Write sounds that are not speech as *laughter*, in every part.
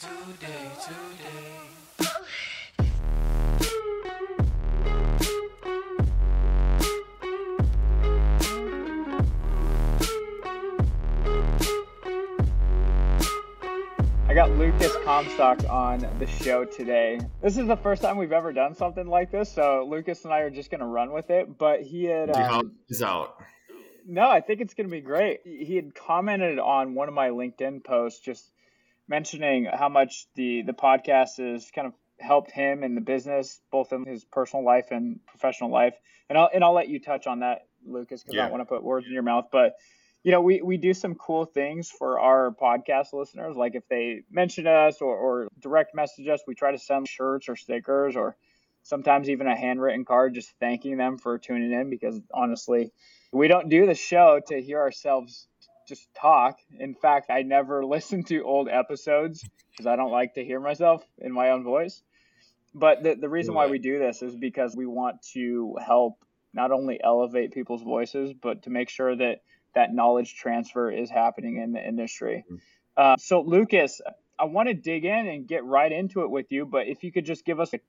today, today. I got Lucas Comstock on the show today. This is the first time we've ever done something like this, so Lucas and I are just going to run with it. But he had See how um, it's out. no, I think it's going to be great. He had commented on one of my LinkedIn posts, just mentioning how much the the podcast has kind of helped him in the business, both in his personal life and professional life. And I'll and I'll let you touch on that, Lucas, because I don't want to put words in your mouth, but you know, we, we do some cool things for our podcast listeners. Like if they mention us or, or direct message us, we try to send shirts or stickers or sometimes even a handwritten card just thanking them for tuning in because honestly, we don't do the show to hear ourselves just talk. In fact, I never *laughs* listen to old episodes because I don't like to hear myself in my own voice. But the, the reason why we do this is because we want to help not only elevate people's voices, but to make sure that that knowledge transfer is happening in the industry. Uh, so, Lucas, I want to dig in and get right into it with you, but if you could just give us a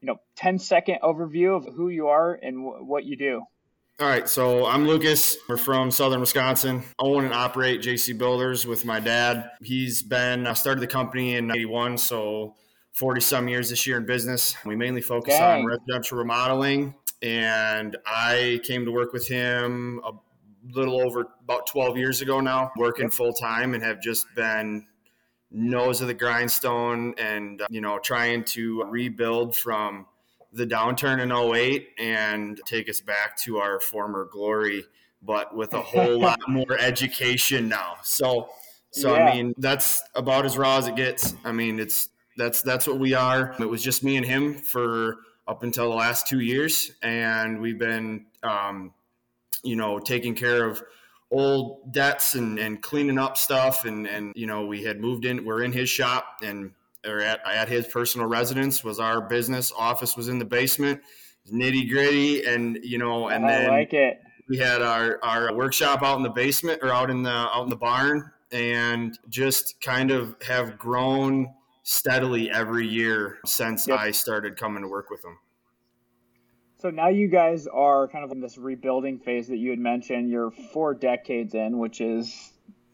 you know 10 second overview of who you are and w- what you do. All right, so I'm Lucas. We're from Southern Wisconsin. I own and operate JC Builders with my dad. He's been I started the company in '81, so 40 some years this year in business. We mainly focus Dang. on residential remodeling, and I came to work with him a little over about 12 years ago now, working full time, and have just been nose of the grindstone and you know trying to rebuild from the downturn in 08 and take us back to our former glory but with a whole *laughs* lot more education now. So so Yeah. i mean that's about as raw as it gets. I mean it's that's that's what we are. It was just me and him for up until the last two years and we've been um, you know taking care of old debts and, and cleaning up stuff. And and you know we had moved in we're in his shop and or at, at his personal residence was our business office was in the basement nitty gritty and you know and I then like it. we had our our workshop out in the basement or out in the out in the barn and just kind of have grown steadily every year since Yep. I started coming to work with them. So now you guys are kind of in this rebuilding phase that you had mentioned. You're four decades in, which is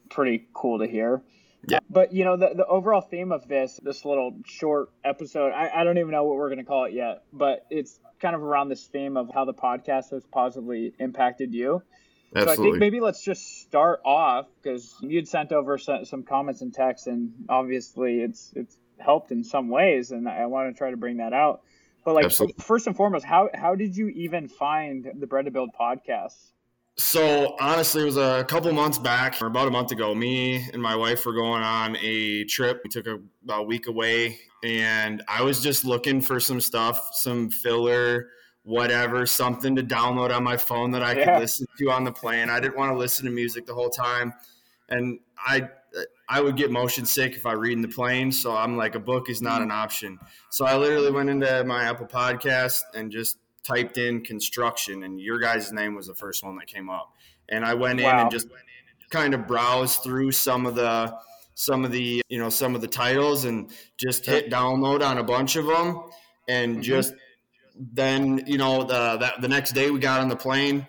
pretty cool to hear. Yeah. But you know the, the overall theme of this this little short episode, I, I don't even know what we're gonna call it yet, but it's kind of around this theme of how the podcast has positively impacted you. Absolutely. So I think maybe let's just start off because you'd sent over some, some comments and texts, and obviously it's it's helped in some ways, and I want to try to bring that out. But like Absolutely. first and foremost, how how did you even find the Bred to Build podcast? So honestly, it was a couple months back, or about a month ago. Me and my wife were going on a trip. We took a, about a week away, and I was just looking for some stuff, some filler, whatever, something to download on my phone that I Yeah. could listen to on the plane. I didn't want to listen to music the whole time, and I I would get motion sick if I read in the plane. So I'm like, a book is not mm-hmm. an option. So I literally went into my Apple Podcast and just typed in construction, and your guys' name was the first one that came up. And I went in and just kind of browsed through some of the some of the you know some of the titles and just hit download on a bunch of them and Mhm. just then you know the that, the next day we got on the plane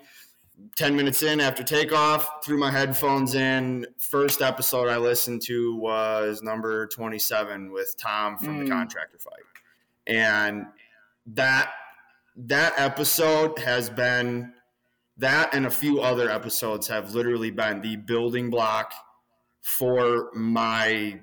10 minutes in after takeoff threw my headphones in first episode i listened to was number 27 with tom from Mm. the contractor fight and that that episode has been that and a few other episodes have literally been the building block for my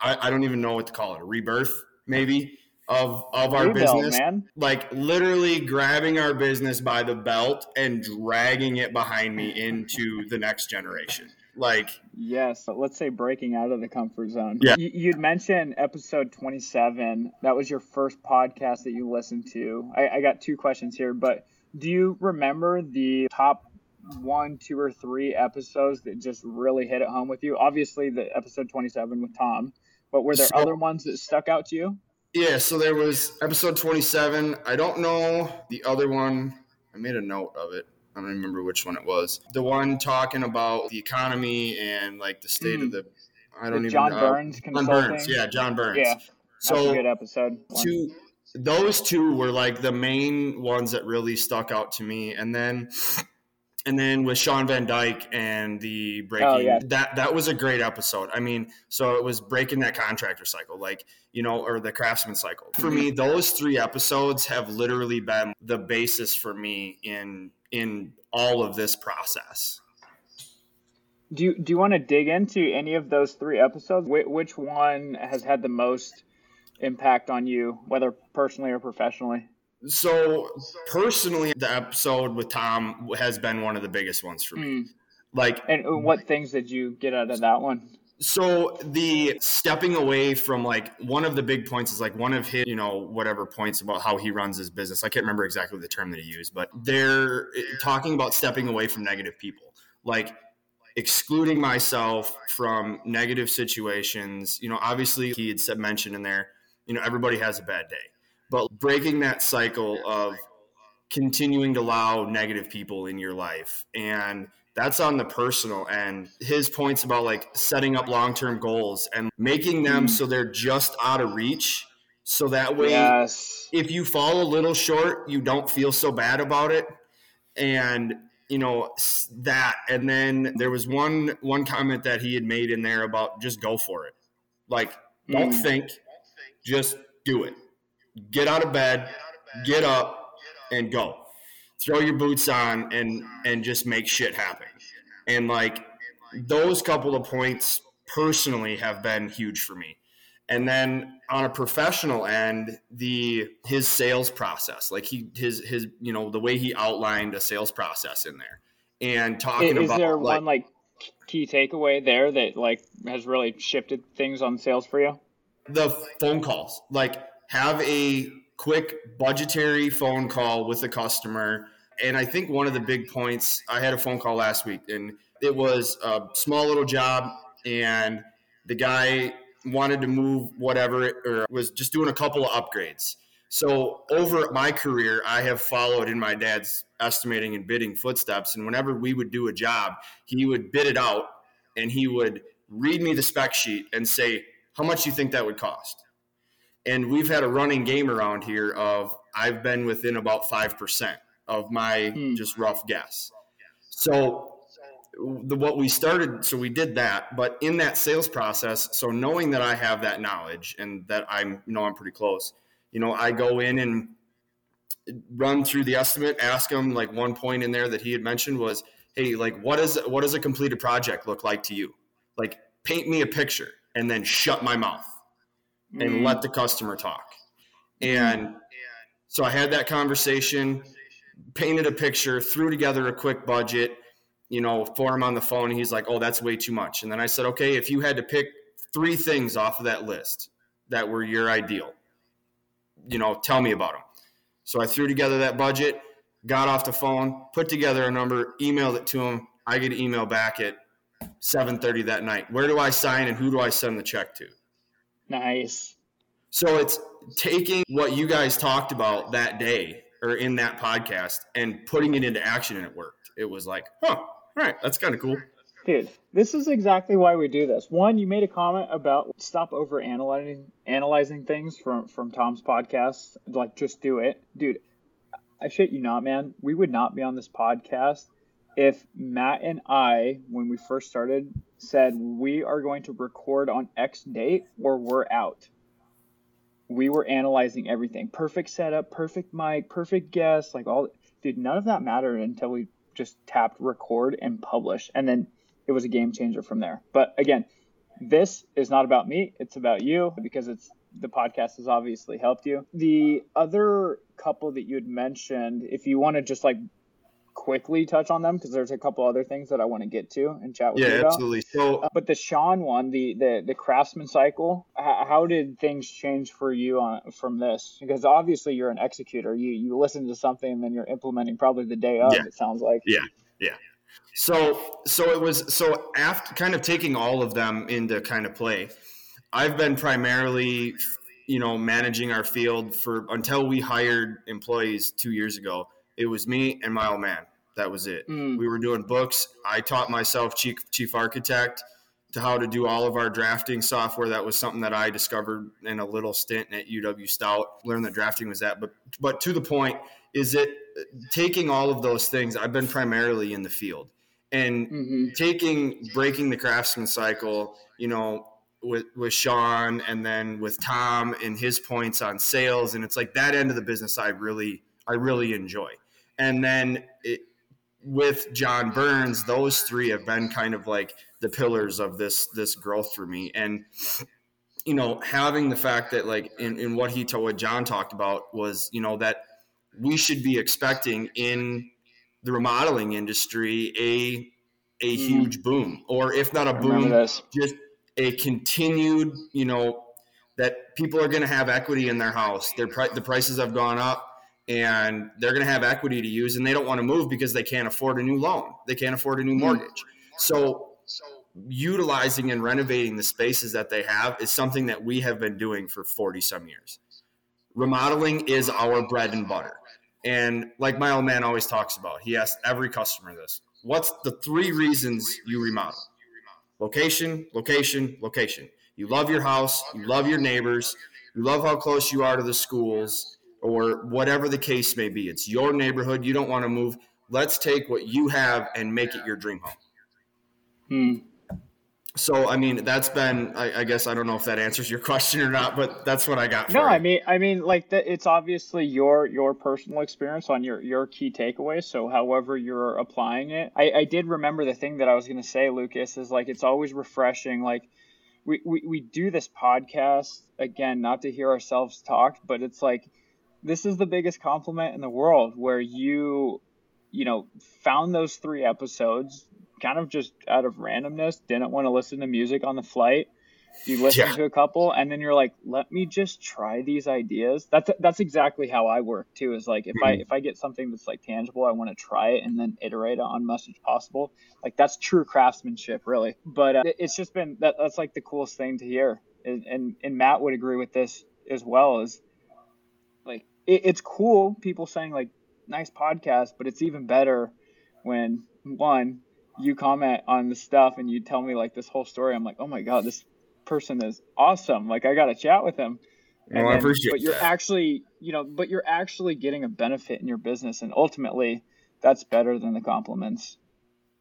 I, I don't even know what to call it a rebirth maybe of of our Rebuild, business man. like literally grabbing our business by the belt and dragging it behind me into the next generation like Yes, so let's say breaking out of the comfort zone. Yeah. You, you'd mentioned episode 27. That was your first podcast that you listened to. I, I got two questions here, but do you remember the top one, two, or three episodes that just really hit it home with you? Obviously, the episode 27 with Tom, but were there So- other ones that stuck out to you? yeah so there was episode 27 i don't know the other one i made a note of it i don't remember which one it was the one talking about the economy and like the state of Mm. the I don't With even John uh, Burns John. Burns. Yeah, John Burns. Yeah, So good episode. One. two those two were like the main ones that really stuck out to me and then and then with Shawn Van Dyke and the breaking Oh, yeah. that that was a great episode. I mean, so it was breaking that contractor cycle, like you know, or the craftsman cycle. For me, Mm-hmm. those three episodes have literally been the basis for me in in all of this process. Do you do you want to dig into any of those three episodes? Wh- which one has had the most impact on you, whether personally or professionally? So personally, the episode with Tom has been one of the biggest ones for me. Mm. Like And what things did you get out of that one? So the stepping away from like one of the big points is like one of his, you know, whatever points about how he runs his business. I can't remember exactly the term that he used, but they're eh, talking about stepping away from negative people, like excluding myself from negative situations. You know, obviously he had said mentioned in there, you know, everybody has a bad day, but breaking that cycle of continuing to allow negative people in your life and that's on the personal end. His points about like setting up long-term goals and making them Mm. so they're just out of reach. So that way Yes. if you fall a little short you don't feel so bad about it. And you know that. And then there was one one comment that he had made in there about just go for it. Like don't Mm. think just do it. Get out of bed get up and go throw your boots on and and just make shit happen. And like those couple of points personally have been huge for me. And then on a professional end the his sales process like he his his you know the way he outlined a sales process in there and talking Is about is there like, one like key takeaway there that like has really shifted things on sales for you? the phone calls. Like have a quick budgetary phone call with a customer. And i think one of the big points i had a phone call last week and it was a small little job and the guy wanted to move whatever or was just doing a couple of upgrades. So over my career i have followed in my dad's estimating and bidding footsteps and whenever we would do a job he would bid it out and he would read me the spec sheet and say how much do you think that would cost and we've had a running game around here of I've been within about 5% of my Hmm. just rough guess. So the, what we started, so we did that, but in that sales process, so knowing that I have that knowledge and that I'm, you know, I'm pretty close, you know, I go in and run through the estimate, ask him like one point in there that he had mentioned was, Hey, like what is, what does a completed project look like to you? Like paint me a picture and then shut my mouth and Mm. let the customer talk. And so I had that conversation, painted a picture, threw together a quick budget, you know, for him on the phone. He's like, "Oh, that's way too much." And then I said, "Okay, if you had to pick three things off of that list that were your ideal, you know, tell me about them." So I threw together that budget, got off the phone, put together a number, emailed it to him. I get an email back at 7:30 that night. Where do I sign and who do I send the check to? Nice. So it's taking what you guys talked about that day or in that podcast and putting it into action and it worked. It was like, huh, all right, that's kind of cool. Dude, this is exactly why we do this. One, you made a comment about stop over analyzing analyzing things from from Tom's podcast. Like, just do it, dude. I shit you not, man. We would not be on this podcast if Matt and I, when we first started, said we are going to record on X date or we're out. We were analyzing everything. Perfect setup, perfect mic, perfect guest, like all. Dude, none of that mattered until we just tapped record and publish, and then it was a game changer from there. But again, this is not about me, it's about you because it's the podcast has obviously helped you. The other couple that you had mentioned, if you want to just like quickly touch on them because there's a couple other things that I want to get to and chat with you Yeah, about. absolutely. So Uh, But the Shawn one, the the the craftsman cycle, how, how did things change for you on from this? Because obviously you're an executor. You you listen to something and then you're implementing probably the day of. Yeah. It sounds like. Yeah. Yeah. So so it was so after kind of taking all of them into kind of play. I've been primarily you know managing our field for until we hired employees 2 years ago. It was me and my old man. That was it. Mm. We were doing books. I taught myself chief chief architect, to how to do all of our drafting software. That was something that I discovered in a little stint at UW Stout. Learned that drafting was that, but but to the point is it taking all of those things. I've been primarily in the field and mm-hmm. taking breaking the craftsman cycle. You know, with with Shawn and then with Tom and his points on sales, and it's like that end of the business. I really I really enjoy, and then. It, with John Burns, those three have been kind of like the pillars of this this growth for me. And you know, having the fact that like in, in what he told what John talked about was, you know, that we should be expecting in the remodeling industry a a mm. huge boom, or if not a boom, just a continued, you know, that people are going to have equity in their house. Their pri- the prices have gone up and they're going to have equity to use and they don't want to move because they can't afford a new loan. They can't afford a new hmm. mortgage. So utilizing and renovating the spaces that they have is something that we have been doing for 40 some years. Remodeling is our bread and butter. And like my old man always talks about he asks every customer this what's the three reasons you remodel? Location location location. You love your house you love your neighbors you love how close you are to the schools or whatever the case may be. It's your neighborhood. You don't want to move. Let's take what you have and make it your dream home. Hmm. So, I mean, that's been, I, I, guess, I don't know if that answers your *laughs* question or not, but that's what I got. no, you. I mean, I mean, like the, it's obviously your, your personal experience on your, your key takeaways. So however you're applying it, I, I did remember the thing that I was going to say, Lucas, is like, it's always refreshing. Like we, we, we do this podcast again, not to hear ourselves talk, but it's like, this is the biggest compliment in the world where you you know found those three episodes kind of just out of randomness didn't want to listen to music on the flight. You listen yeah. to a couple and then you're like let me just try these ideas. That's that's exactly how i work too is like if mm-hmm. i if i get something that's like tangible i want to try it and then iterate on much as possible. Like that's true craftsmanship really. But uh, it's just been that that's like the coolest thing to hear. And, and and matt would agree with this as well is it, it's cool people saying like nice podcast, but it's even better when one you comment on the stuff and you tell me like this whole story. I'm like, oh my god, this person is awesome. Like I got to chat with him. And well, then, I appreciate But you're that. actually, you know, but you're actually getting a benefit in your business, and ultimately, that's better than the compliments.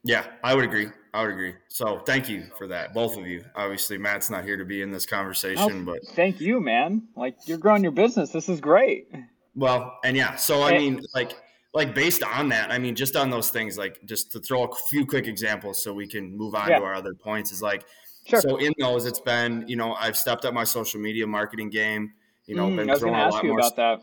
Yeah, I would agree. I would agree. So thank you for that, both of you. Obviously, Matt's not here to be in this conversation, oh, but thank you, man. Like you're growing your business. This is great. Well, and yeah, so I mean, like, like based on that, I mean, just on those things, like, just to throw a few quick examples so we can move on yeah. to our other points is like, sure. so in those, it's been, you know, I've stepped up my social media marketing game. You know, mm, been I was throwing a lot more. About that.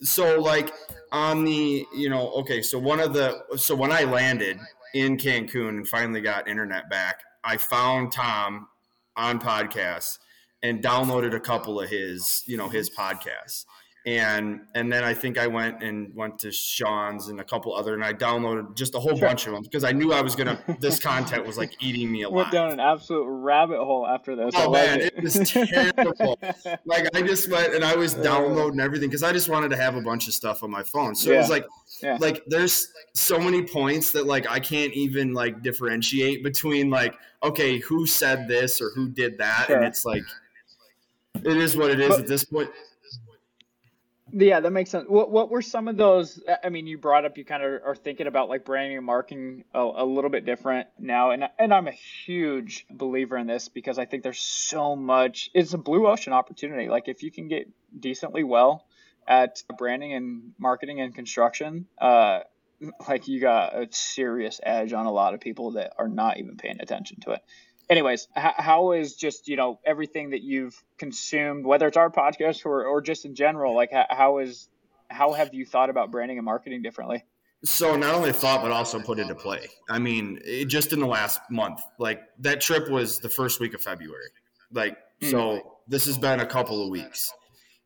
So, like, on the, you know, okay, so one of the, so when I landed in Cancun and finally got internet back, I found Tom on podcasts and downloaded a couple of his, you know, his podcasts and and then I think I went and went to Shawn's and a couple other, and I downloaded just a whole sure. bunch of them because I knew I was gonna. This content was like eating me alive. Went down an absolute rabbit hole after this. Oh man, it. it was terrible. *laughs* like I just went and I was uh. downloading everything because I just wanted to have a bunch of stuff on my phone. So yeah. it was like, yeah. like there's so many points that like I can't even like differentiate between like okay who said this or who did that, sure. and it's like it is what it is but, at this point. Yeah, that makes sense. What what were some of those? I mean, you brought up you kind of are thinking about like branding and marketing a, a, little bit different now, and and I'm a huge believer in this because I think there's so much. It's a blue ocean opportunity. Like if you can get decently well at branding and marketing and construction, uh, like you got a serious edge on a lot of people that are not even paying attention to it anyways, how is just you know everything that you've consumed, whether it's our podcast or or just in general, like how is how have you thought about branding and marketing differently? So not only thought, but also put into play. I mean, it, just in the last month, like that trip was the first week of February. Like, mm. so this has been a couple of weeks,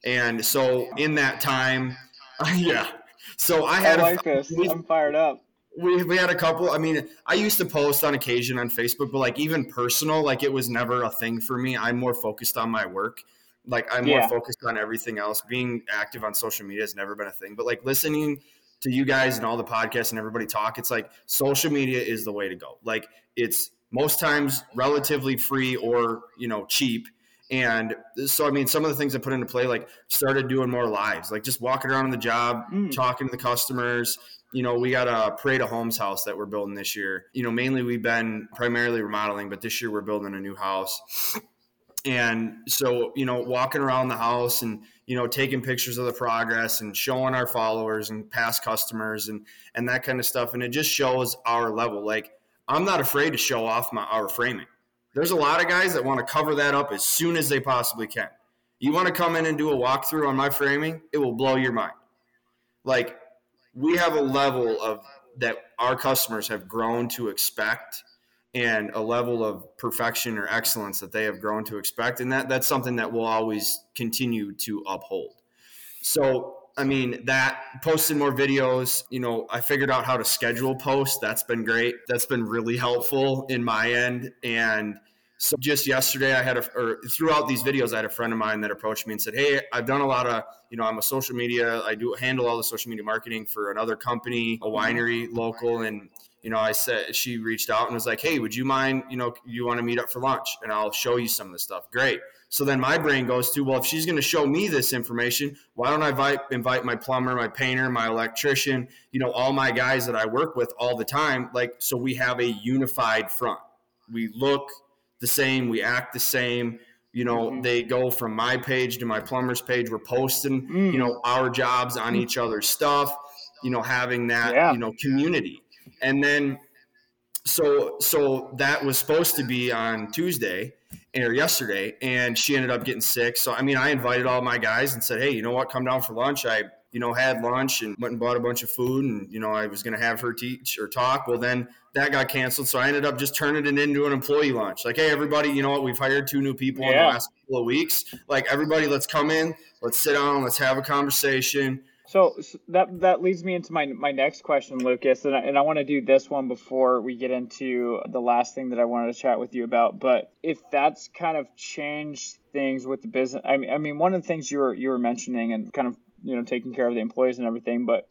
and so in that time, *laughs* yeah. So I had I like a, this. *laughs* I'm fired up we, we had a couple. I mean, I used to post on occasion on Facebook, but like even personal, like it was never a thing for me. I'm more focused on my work. Like I'm yeah. more focused on everything else. Being active on social media has never been a thing. But like listening to you guys and all the podcasts and everybody talk, it's like social media is the way to go. Like it's most times relatively free or you know cheap and so i mean some of the things i put into play like started doing more lives like just walking around on the job mm. talking to the customers. You know we got a parade of homes house that we're building this year. You know mainly we've been primarily remodeling but this year we're building a new house. And so you know walking around the house and you know taking pictures of the progress and showing our followers and past customers and and that kind of stuff. And it just shows our level. Like I'm not afraid to show off my our framing. There's a lot of guys that want to cover that up as soon as they possibly can. You want to come in and do a walkthrough on my framing, it will blow your mind. Like we have a level of that our customers have grown to expect and a level of perfection or excellence that they have grown to expect and that that's something that we'll always continue to uphold. So I mean, that posted more videos. You know, I figured out how to schedule posts. That's been great. That's been really helpful in my end. And so just yesterday, I had a, or throughout these videos, I had a friend of mine that approached me and said, Hey, I've done a lot of, you know, I'm a social media, I do handle all the social media marketing for another company, a winery local. And, you know, I said, she reached out and was like, Hey, would you mind, you know, you want to meet up for lunch and I'll show you some of the stuff. Great. So then my brain goes to, well, if she's going to show me this information, why don't I invite, invite my plumber, my painter, my electrician, you know, all my guys that I work with all the time? Like, so we have a unified front. We look the same, we act the same. You know, mm-hmm. they go from my page to my plumber's page. We're posting, mm. you know, our jobs on mm. each other's stuff, you know, having that, yeah. you know, community. And then, so, so that was supposed to be on Tuesday or yesterday, and she ended up getting sick. So I mean, I invited all my guys and said, "Hey, you know what? Come down for lunch." I you know had lunch and went and bought a bunch of food, and you know I was going to have her teach or talk. Well, then that got canceled, so I ended up just turning it into an employee lunch. Like, hey, everybody, you know what? We've hired two new people yeah. in the last couple of weeks. Like, everybody, let's come in, let's sit down, let's have a conversation. So, that that leads me into my my next question, Lucas, and I, and I want to do this one before we get into the last thing that I wanted to chat with you about. But if that's kind of changed things with the business, I mean, I mean, one of the things you were you were mentioning and kind of you know taking care of the employees and everything, but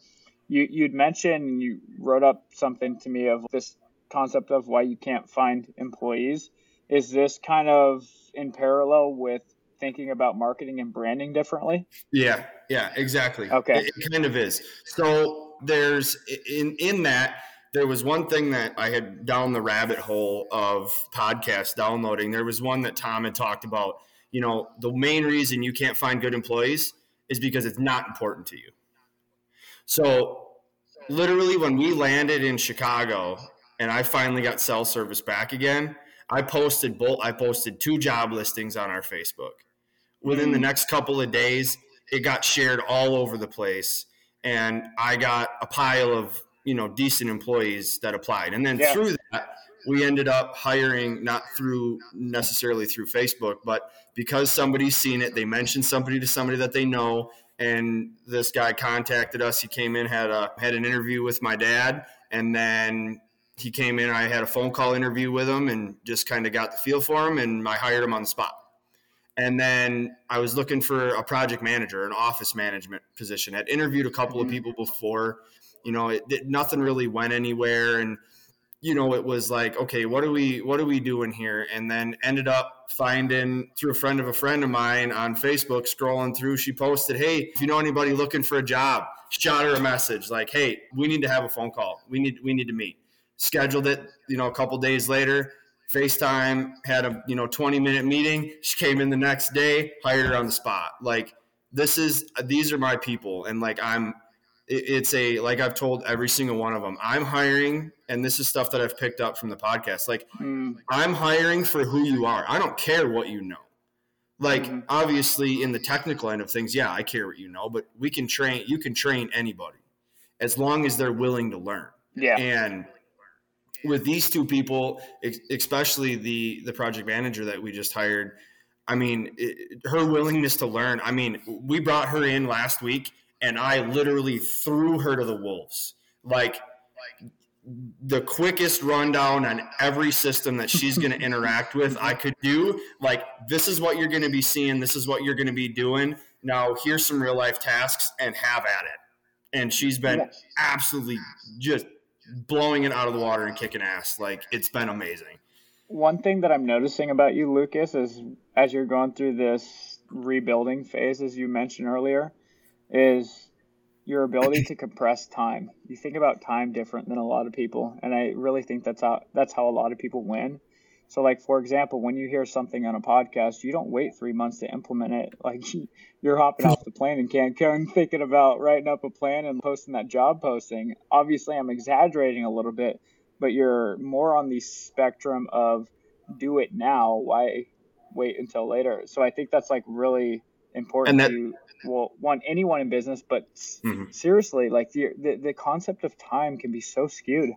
you you'd mentioned and you wrote up something to me of this concept of why you can't find employees. Is this kind of in parallel with thinking about marketing and branding differently? Yeah, yeah, exactly. Okay. It, it kind of is. So there's in in that there was one thing that I had down the rabbit hole of podcast downloading. There was one that Tom had talked about. You know, the main reason you can't find good employees is because it's not important to you. So, literally, when we landed in Chicago and I finally got cell service back again, I posted both. I posted two job listings on our Facebook within the mm. next couple of days, it got shared all over the place. And I got a pile of, you know, decent employees that applied. And then yeah. through that, we ended up hiring not through necessarily through Facebook, but because somebody's seen it, they mentioned somebody to somebody that they know. And this guy contacted us. He came in, had a had an interview with my dad, and then he came in. I had a phone call interview with him, and just kind of got the feel for him, and I hired him on the spot. And then I was looking for a project manager, an office management position. I'd interviewed a couple of mm-hmm. people before. You know, it, it, nothing really went anywhere, and you know, it was like, okay, what are we, what are we doing here? And then ended up finding through a friend of a friend of mine on Facebook, scrolling through. She posted, "Hey, if you know anybody looking for a job, shot her a message like, hey, we need to have a phone call. We need, we need to meet." Scheduled it. You know, a couple days later FaceTime, had a you know 20 minute meeting. She came in the next day, hired her on the spot. Like this is these are my people, and like I'm. It's a like I've told every single one of them. I'm hiring, and this is stuff that I've picked up from the podcast. Like mm. I'm hiring for who you are. I don't care what you know. Like mm-hmm. obviously in the technical end of things, yeah, I care what you know, but we can train. You can train anybody as long as they're willing to learn. Yeah, and with these two people, especially the the project manager that we just hired, I mean, it, her willingness to learn. I mean, we brought her in last week, and I literally threw her to the wolves. Like the quickest rundown on every system that she's going *laughs* to interact with, I could do. Like, this is what you're going to be seeing. This is what you're going to be doing. Now, here's some real life tasks, and have at it. And she's been absolutely just blowing it out of the water and kicking ass. Like it's been amazing. one thing that I'm noticing about you, Lucas, is as you're going through this rebuilding phase, as you mentioned earlier, is your ability to compress time. You think about time different than a lot of people, and I really think that's how that's how a lot of people win. So, like for example, when you hear something on a podcast, you don't wait three months to implement it. *laughs* Like you're hopping off the plane in Cancun, thinking about writing up a plan and posting that job posting. Obviously, I'm exaggerating a little bit, but you're more on the spectrum of do it now. Why wait until later? So I think that's like really important that, to well, one anyone in business, but mm-hmm. seriously, like the, the the concept of time can be so skewed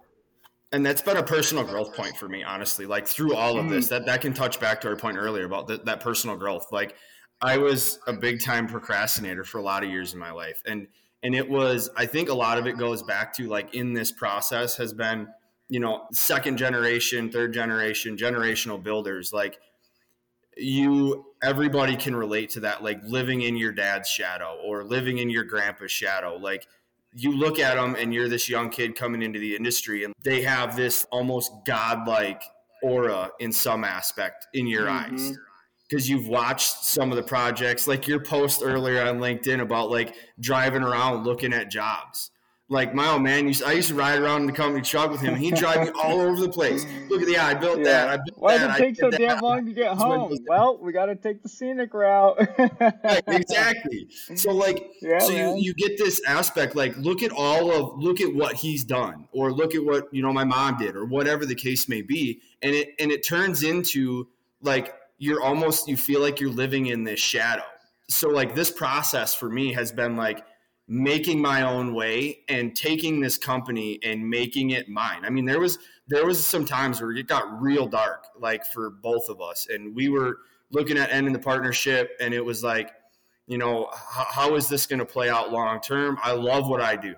and that's been a personal growth point for me honestly like through all of this mm. that that can touch back to our point earlier about the, that personal growth. Like i was a big time procrastinator for a lot of years in my life. And and it was i think a lot of it goes back to like in this process has been you know second generation third generation generational builders. Like you everybody can relate to that like living in your dad's shadow or living in your grandpa's shadow. Like you look at them and you're this young kid coming into the industry and they have this almost godlike aura in some aspect in your mm-hmm. eyes because you've watched some of the projects like your post earlier on linkedin about like driving around looking at jobs like my old man used I used to ride around in the company truck with him. He'd drive me all over the place. Look at the yeah, I built yeah. that. I built Why that. does it take so damn long to get *laughs* home? Well, we got to take the scenic route. right, *laughs* exactly. So like, yeah, so you, you get this aspect. Like, look at all of look at what he's done, or look at what you know my mom did, or whatever the case may be, and it and it turns into like you're almost you feel like you're living in this shadow. So like this process for me has been like making my own way and taking this company and making it mine. I mean, there was there was some times where it got real dark, like for both of us, and we were looking at ending the partnership, and it was like, you know, how, how is this going to play out long term? I love what I do.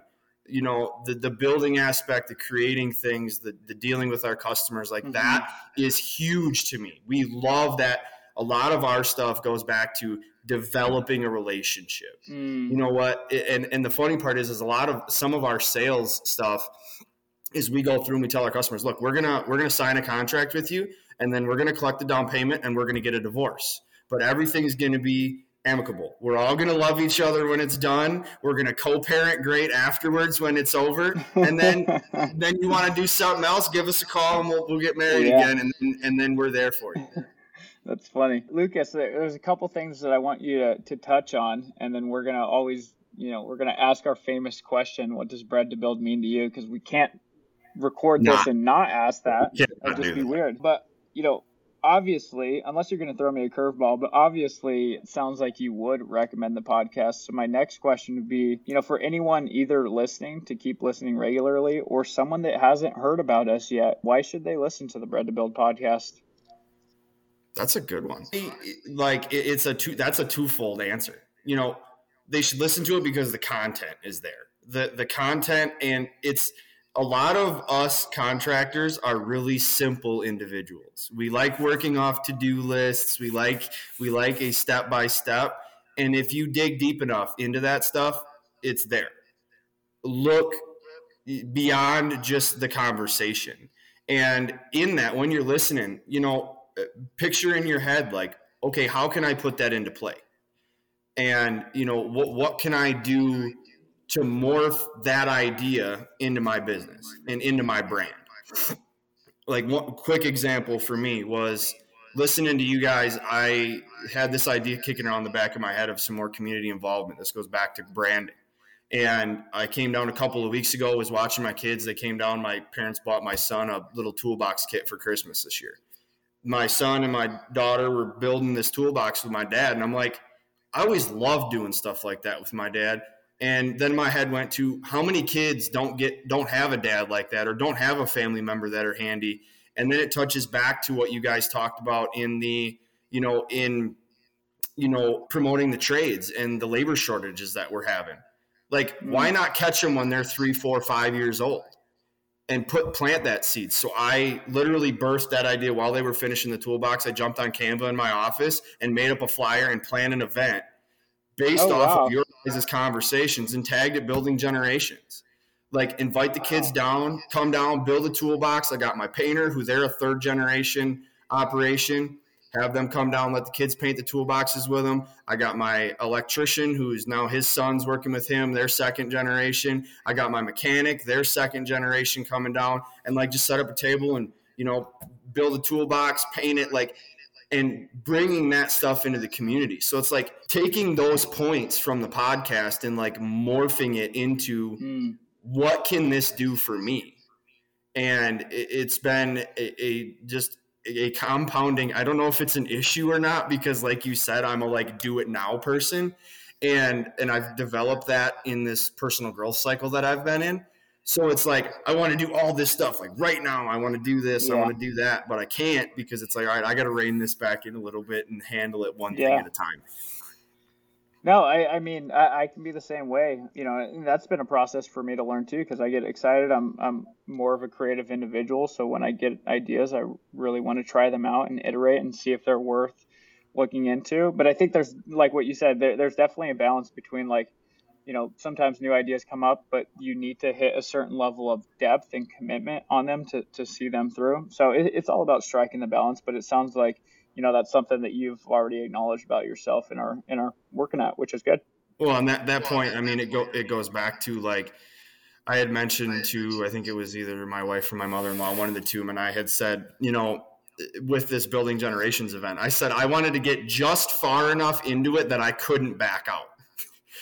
You know, the the building aspect, the creating things, the the dealing with our customers, like mm-hmm. that is huge to me. We love that. A lot of our stuff goes back to developing a relationship. Mm. You know what? And and the funny part is, is a lot of some of our sales stuff is we go through and we tell our customers, look, we're gonna we're gonna sign a contract with you, and then we're gonna collect the down payment, and we're gonna get a divorce. But everything's gonna be amicable. We're all going to love each other when it's done. We're going to co-parent great afterwards when it's over. And then *laughs* then you want to do something else, give us a call and we'll, we'll get married yeah. again and, and then we're there for you. That's funny. Lucas, there's a couple things that I want you to, to touch on, and then we're going to always, you know, we're going to ask our famous question what does bred to build mean to you? Because we can't record this and not ask that. It'd just be that. weird. But, you know, obviously, unless you're going to throw me a curveball, but obviously, it sounds like you would recommend the podcast. So, my next question would be you know, for anyone either listening to keep listening regularly or someone that hasn't heard about us yet, why should they listen to the Bred to Build podcast? That's a good one. Like it's a two. That's a twofold answer. You know, they should listen to it because the content is there. The the content and it's a lot of us contractors are really simple individuals. We like working off to-do lists. We like we like a step by step. And if you dig deep enough into that stuff, it's there. Look beyond just the conversation. And in that, when you're listening, you know, Uh, picture in your head like okay how can i put that into play? And you know what what can i do to morph that idea into my business and into my brand? Like one quick example for me was listening to you guys. I had this idea kicking around the back of my head of some more community involvement. This goes back to branding. And i came down a couple of weeks ago was watching my kids. They came down. My parents bought my son a little toolbox kit for christmas this year my son and my daughter were building this toolbox with my dad. And I'm like, I always loved doing stuff like that with my dad. And then my head went to how many kids don't get don't have a dad like that or don't have a family member that are handy. And then it touches back to what you guys talked about in the, you know, in you know, promoting the trades and the labor shortages that we're having. Like, why mm. not catch them when they're three, four, five years old? And put plant that seed. So I literally burst that idea while they were finishing the toolbox. I jumped on Canva in my office and made up a flyer and planned an event based oh, off wow. of your guys' conversations and tagged it building generations. like invite the kids down, come down, build a toolbox. I got my painter, who they're a third generation operation. Have them come down, let the kids paint the toolboxes with them. I got my electrician, who's now his son's working with him, their second generation. I got my mechanic, their second generation coming down, and like just set up a table and you know build a toolbox, paint it like and bringing that stuff into the community. So it's like taking those points from the podcast and like morphing it into mm. what can this do for me? And it's been a, a just a compounding i don't know if it's an issue or not because like you said i'm a like do it now person and and i've developed that in this personal growth cycle that i've been in so it's like i want to do all this stuff like right now i want to do this yeah. i want to do that but i can't because it's like all right i got to rein this back in a little bit and handle it one yeah. thing at a time no, I, I mean, I, I, can be the same way. You know, that's been a process for me to learn too, because I get excited. I'm, I'm more of a creative individual. So when I get ideas, I really want to try them out and iterate and see if they're worth looking into. But I think there's, like what you said, there, there's definitely a balance between like, you know, sometimes new ideas come up, but you need to hit a certain level of depth and commitment on them to, to see them through. So it, it's all about striking the balance. But it sounds like, you know that's something that you've already acknowledged about yourself in our in our working at, which is good. Well, on that that point, I mean, it go it goes back to like I had mentioned to I think it was either my wife or my mother in law, one of the two, and I had said, you know, with this building generations event, I said I wanted to get just far enough into it that I couldn't back out.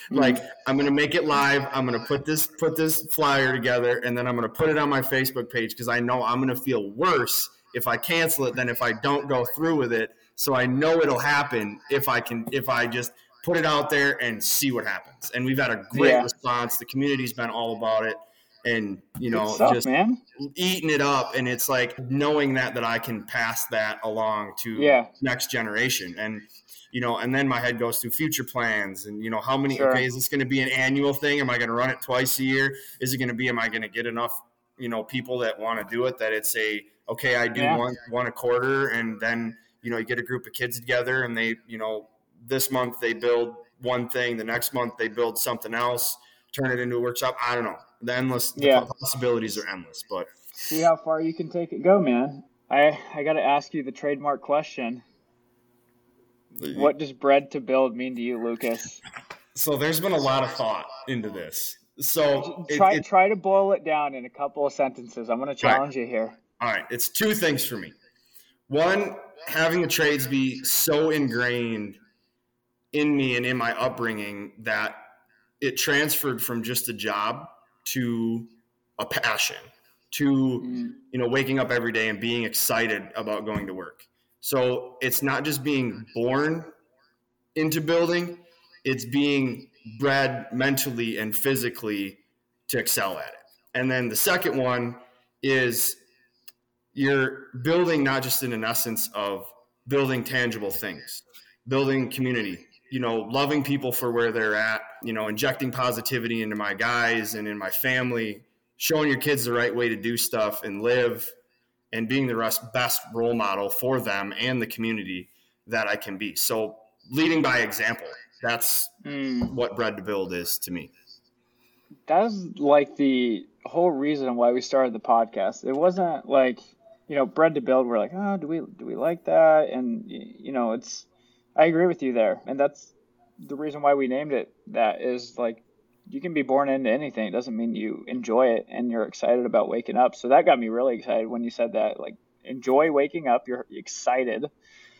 Hmm. like I'm gonna make it live. I'm gonna put this put this flyer together, and then I'm gonna put it on my Facebook page because I know I'm gonna feel worse if I cancel it than if I don't go through with it. So I know it'll happen if I can if I just put it out there and see what happens. And we've had a great yeah. response. The community's been all about it and you know stuff, just man. eating it up and it's like knowing that that I can pass that along to yeah. next generation and you know and then my head goes through future plans and you know how many sure. okay is this going to be an annual thing am I going to run it twice a year is it going to be am I going to get enough you know people that want to do it that it's a okay, I do yeah. one one a quarter, and then you know you get a group of kids together, and they you know this month they build one thing, the next month they build something else, turn it into a workshop. I don't know. The endless yeah. the possibilities are endless, but see how far you can take it go, man. I I got to ask you the trademark question. What does bred to build mean to you, Lucas? *laughs* So there's been a lot of thought into this. So try it, it, try to boil it down in a couple of sentences. I'm going to challenge right. you here. All right, it's two things for me. One, having the trades be so ingrained in me and in my upbringing that it transferred from just a job to a passion to mm. you know waking up every day and being excited about going to work so it's not just being born into building it's being bred mentally and physically to excel at it and then the second one is you're building not just in an essence of building tangible things, building community, you know, loving people for where they're at, you know, injecting positivity into my guys and in my family, showing your kids the right way to do stuff and live and being the best role model for them and the community that I can be. So leading by example, that's mm. what bred to build is to me. That's like the whole reason why we started the podcast. It wasn't like you know, bred to build, we're like, oh, do we do we like that? And you know, it's I agree with you there, and that's the reason why we named it that is like you can be born into anything. It doesn't mean you enjoy it and you're excited about waking up. So that got me really excited when you said that. Like, enjoy waking up. You're excited,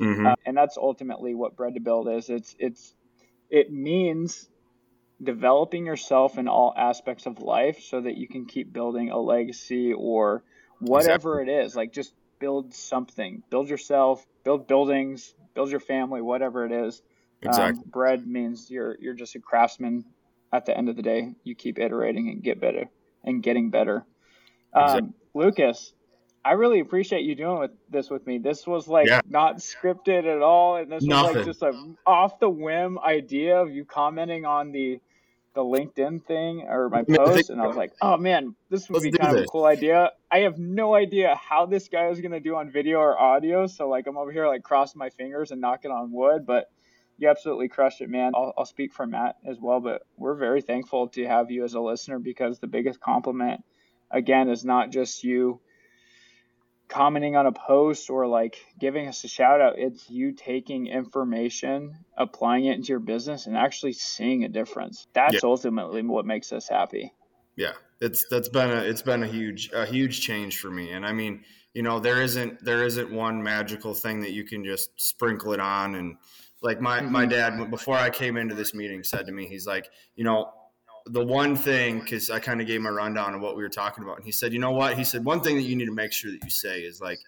mm-hmm. uh, and that's ultimately what bred to build is. It's it's it means developing yourself in all aspects of life so that you can keep building a legacy or whatever exactly. it is like just build something build yourself build buildings build your family whatever it is um, exactly. Um, bread means you're you're just a craftsman at the end of the day you keep iterating and get better and getting better um, exactly. lucas i really appreciate you doing with this with me this was like yeah. not scripted at all and this Nothing. was like just a off the whim idea of you commenting on the the LinkedIn thing or my post, and I was like, oh man, this would be kind of a cool idea. I have no idea how this guy is gonna do on video or audio, so like I'm over here like crossing my fingers and knocking on wood, but you absolutely crushed it, man. I'll, I'll speak for Matt as well, but we're very thankful to have you as a listener because the biggest compliment, again, is not just you commenting on a post or like giving us a shout out. It's you taking information, applying it into your business, and actually seeing a difference. That's yeah. ultimately what makes us happy. Yeah, it's that's been a it's been a huge a huge change for me, and I mean you know there isn't there isn't one magical thing that you can just sprinkle it on and like my mm-hmm. my dad before I came into this meeting said to me he's like you know the one thing because I kind of gave him a rundown of what we were talking about and he said you know what he said one thing that you need to make sure that you say is like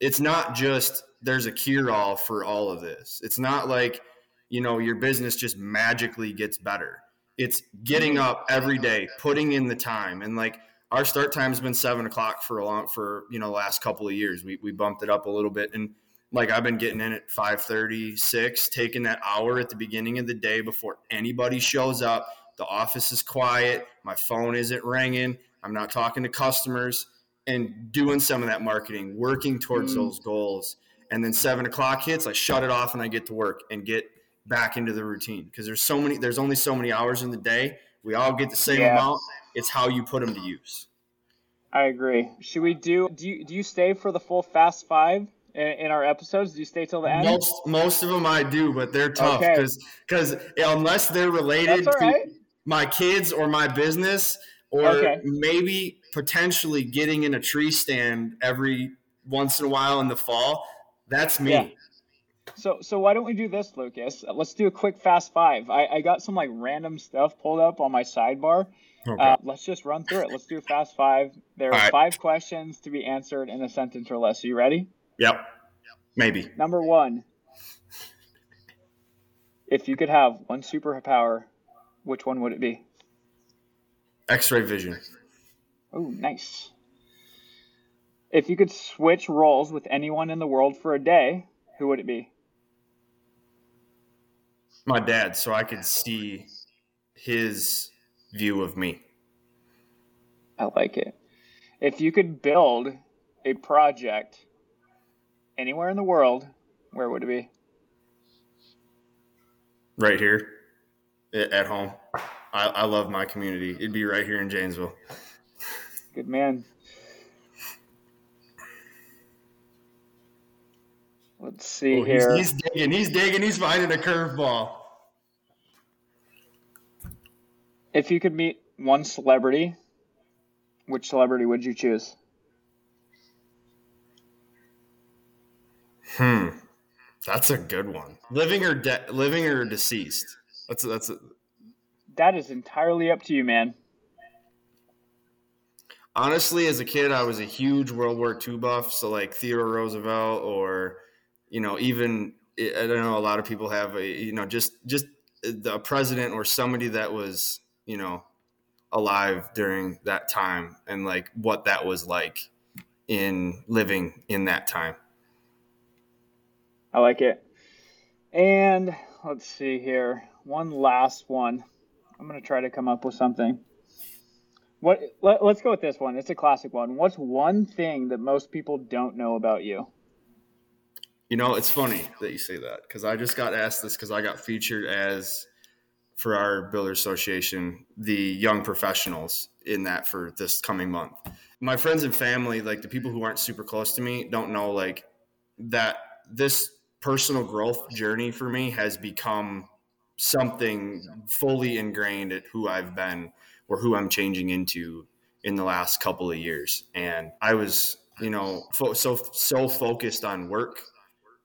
it's not just there's a cure all for all of this it's not like you know your business just magically gets better it's getting up every day putting in the time and like our start time has been seven o'clock for a long for you know the last couple of years. We we bumped it up a little bit, and like I've been getting in at five thirty six, taking that hour at the beginning of the day before anybody shows up. The office is quiet. My phone isn't ringing. I'm not talking to customers and doing some of that marketing, working towards mm. those goals. And then seven o'clock hits, I shut it off and I get to work and get back into the routine because there's so many. There's only so many hours in the day. We all get the same yeah. amount it's how you put them to use. I agree. Should we do? Do you do you stay for the full Fast Five in, in our episodes? Do you stay till the end? Most most of them I do, but they're tough because okay. because unless they're related to right. My kids or my business, or okay. maybe potentially getting in a tree stand every once in a while in the fall, that's me. Yeah. So so why don't we do this, Lucas? Let's do a quick Fast Five. I, I got some like random stuff pulled up on my sidebar Okay. Uh, let's just run through it. Let's do a fast five. There are right. five questions to be answered in a sentence or less. Are you ready? Yep. Maybe. Number one. If you could have one superpower, which one would it be? X-ray vision. Oh, nice. If you could switch roles with anyone in the world for a day, who would it be? My dad, so I could see his view of me. I like it. If you could build a project anywhere in the world, where would it be? Right here at home. I, I love my community. It'd be right here in Janesville. Good man. Let's see oh, here. He's, he's digging. He's digging. He's finding a curveball. If you could meet one celebrity, which celebrity would you choose? Hmm, that's a good one. Living or de- living or deceased. That's that's. A- that is entirely up to you, man. Honestly, as a kid, I was a huge World War II buff. So like Theodore Roosevelt, or you know, even I don't know. A lot of people have a you know just just the president or somebody that was you know, alive during that time and like what that was like in living in that time. I like it. And let's see here. One last one. I'm going to try to come up with something. What let, us go with this one. It's a classic one. What's one thing that most people don't know about you? You know, it's funny that you say that because I just got asked this because I got featured as for our builder association the young professionals in that for this coming month my friends and family like the people who aren't super close to me don't know like that this personal growth journey for me has become something fully ingrained at who I've been or who I'm changing into in the last couple of years. And I was, you know, fo- so so focused on work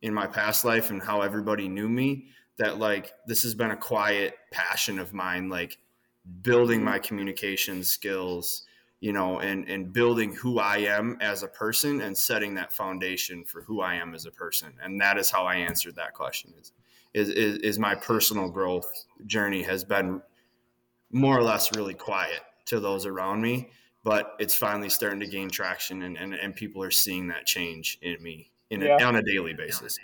in my past life and how everybody knew me that like this has been a quiet passion of mine like building my communication skills you know and and building who i am as a person and setting that foundation for who i am as a person and that is how i answered that question is is is, my personal growth journey has been more or less really quiet to those around me but it's finally starting to gain traction and, and, and people are seeing that change in me in a, on a daily basis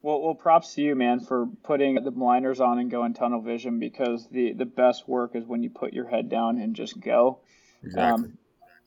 well, well, props to you, man, for putting the blinders on and going tunnel vision because the the best work is when you put your head down and just go. Exactly. Um,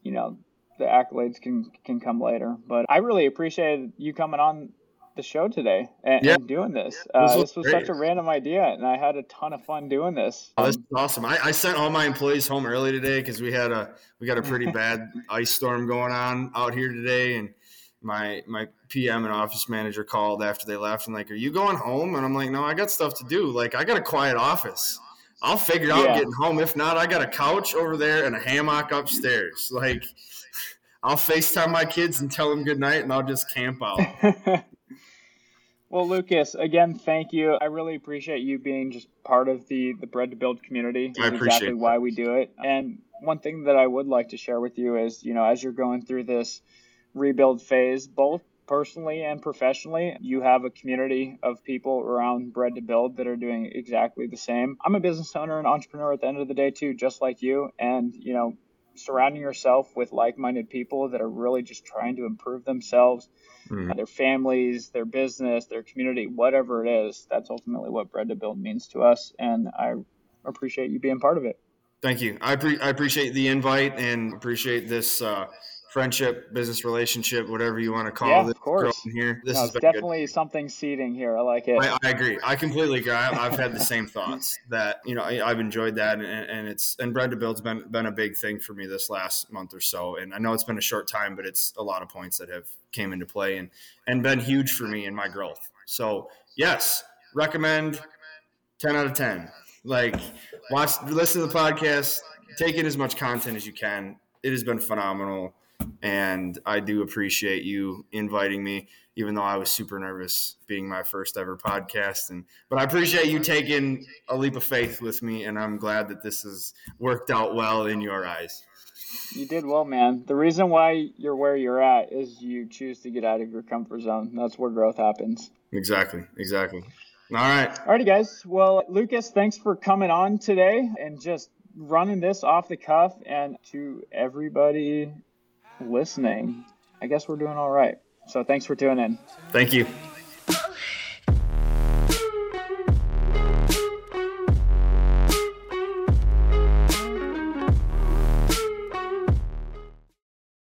you know, the accolades can can come later, but I really appreciated you coming on the show today and, Yeah. and doing this. Uh, This was this was great. such a random idea, and I had a ton of fun doing this. Oh, this is awesome. I, I sent all my employees home early today because we had a we got a pretty *laughs* bad ice storm going on out here today, and my my PM and office manager called after they left and like, "Are you going home?" And I'm like, "No, I got stuff to do. Like, I got a quiet office. I'll figure out Yeah. getting home. If not, I got a couch over there and a hammock upstairs. Like, *laughs* I'll FaceTime my kids and tell them good night, and I'll just camp out." *laughs* well, Lucas, again, thank you. I really appreciate you being just part of the the Bred to Build community. I appreciate exactly that. why we do it. And one thing that I would like to share with you is, you know, as you're going through this rebuild phase, both personally and professionally, you have a community of people around Bred to Build that are doing exactly the same. I'm a business owner and entrepreneur at the end of the day too, just like you. And, you know, surrounding yourself with like-minded people that are really just trying to improve themselves Mhm. their families, their business, their community, whatever it is. That's ultimately what Bred to Build means to us, and I appreciate you being part of it. Thank you. I, pre- I appreciate the invite and appreciate this uh, friendship, business relationship, whatever you want to call Yeah, this. of course. Here, this No, has it's good. definitely something seeding here. I like it. I, I agree. I completely agree. I, I've had the same thoughts that you know I, I've enjoyed that, and, and it's and bred to build's been been a big thing for me this last month or so. And I know it's been a short time, but it's a lot of points that have came into play and and been huge for me in my growth. So yes, recommend ten out of ten. Like watch, listen to the podcast, take in as much content as you can. It has been phenomenal, and I do appreciate you inviting me even though I was super nervous being my first ever podcast. And but I appreciate you taking a leap of faith with me, and I'm glad that this has worked out well in your eyes. You did well, man. The reason why you're where you're at is you choose to get out of your comfort zone. That's where growth happens. Exactly, exactly. All right, All righty, guys. Well, Lucas, thanks for coming on today and just running this off the cuff. And to everybody listening, I guess we're doing all right. So thanks for tuning in. thank you.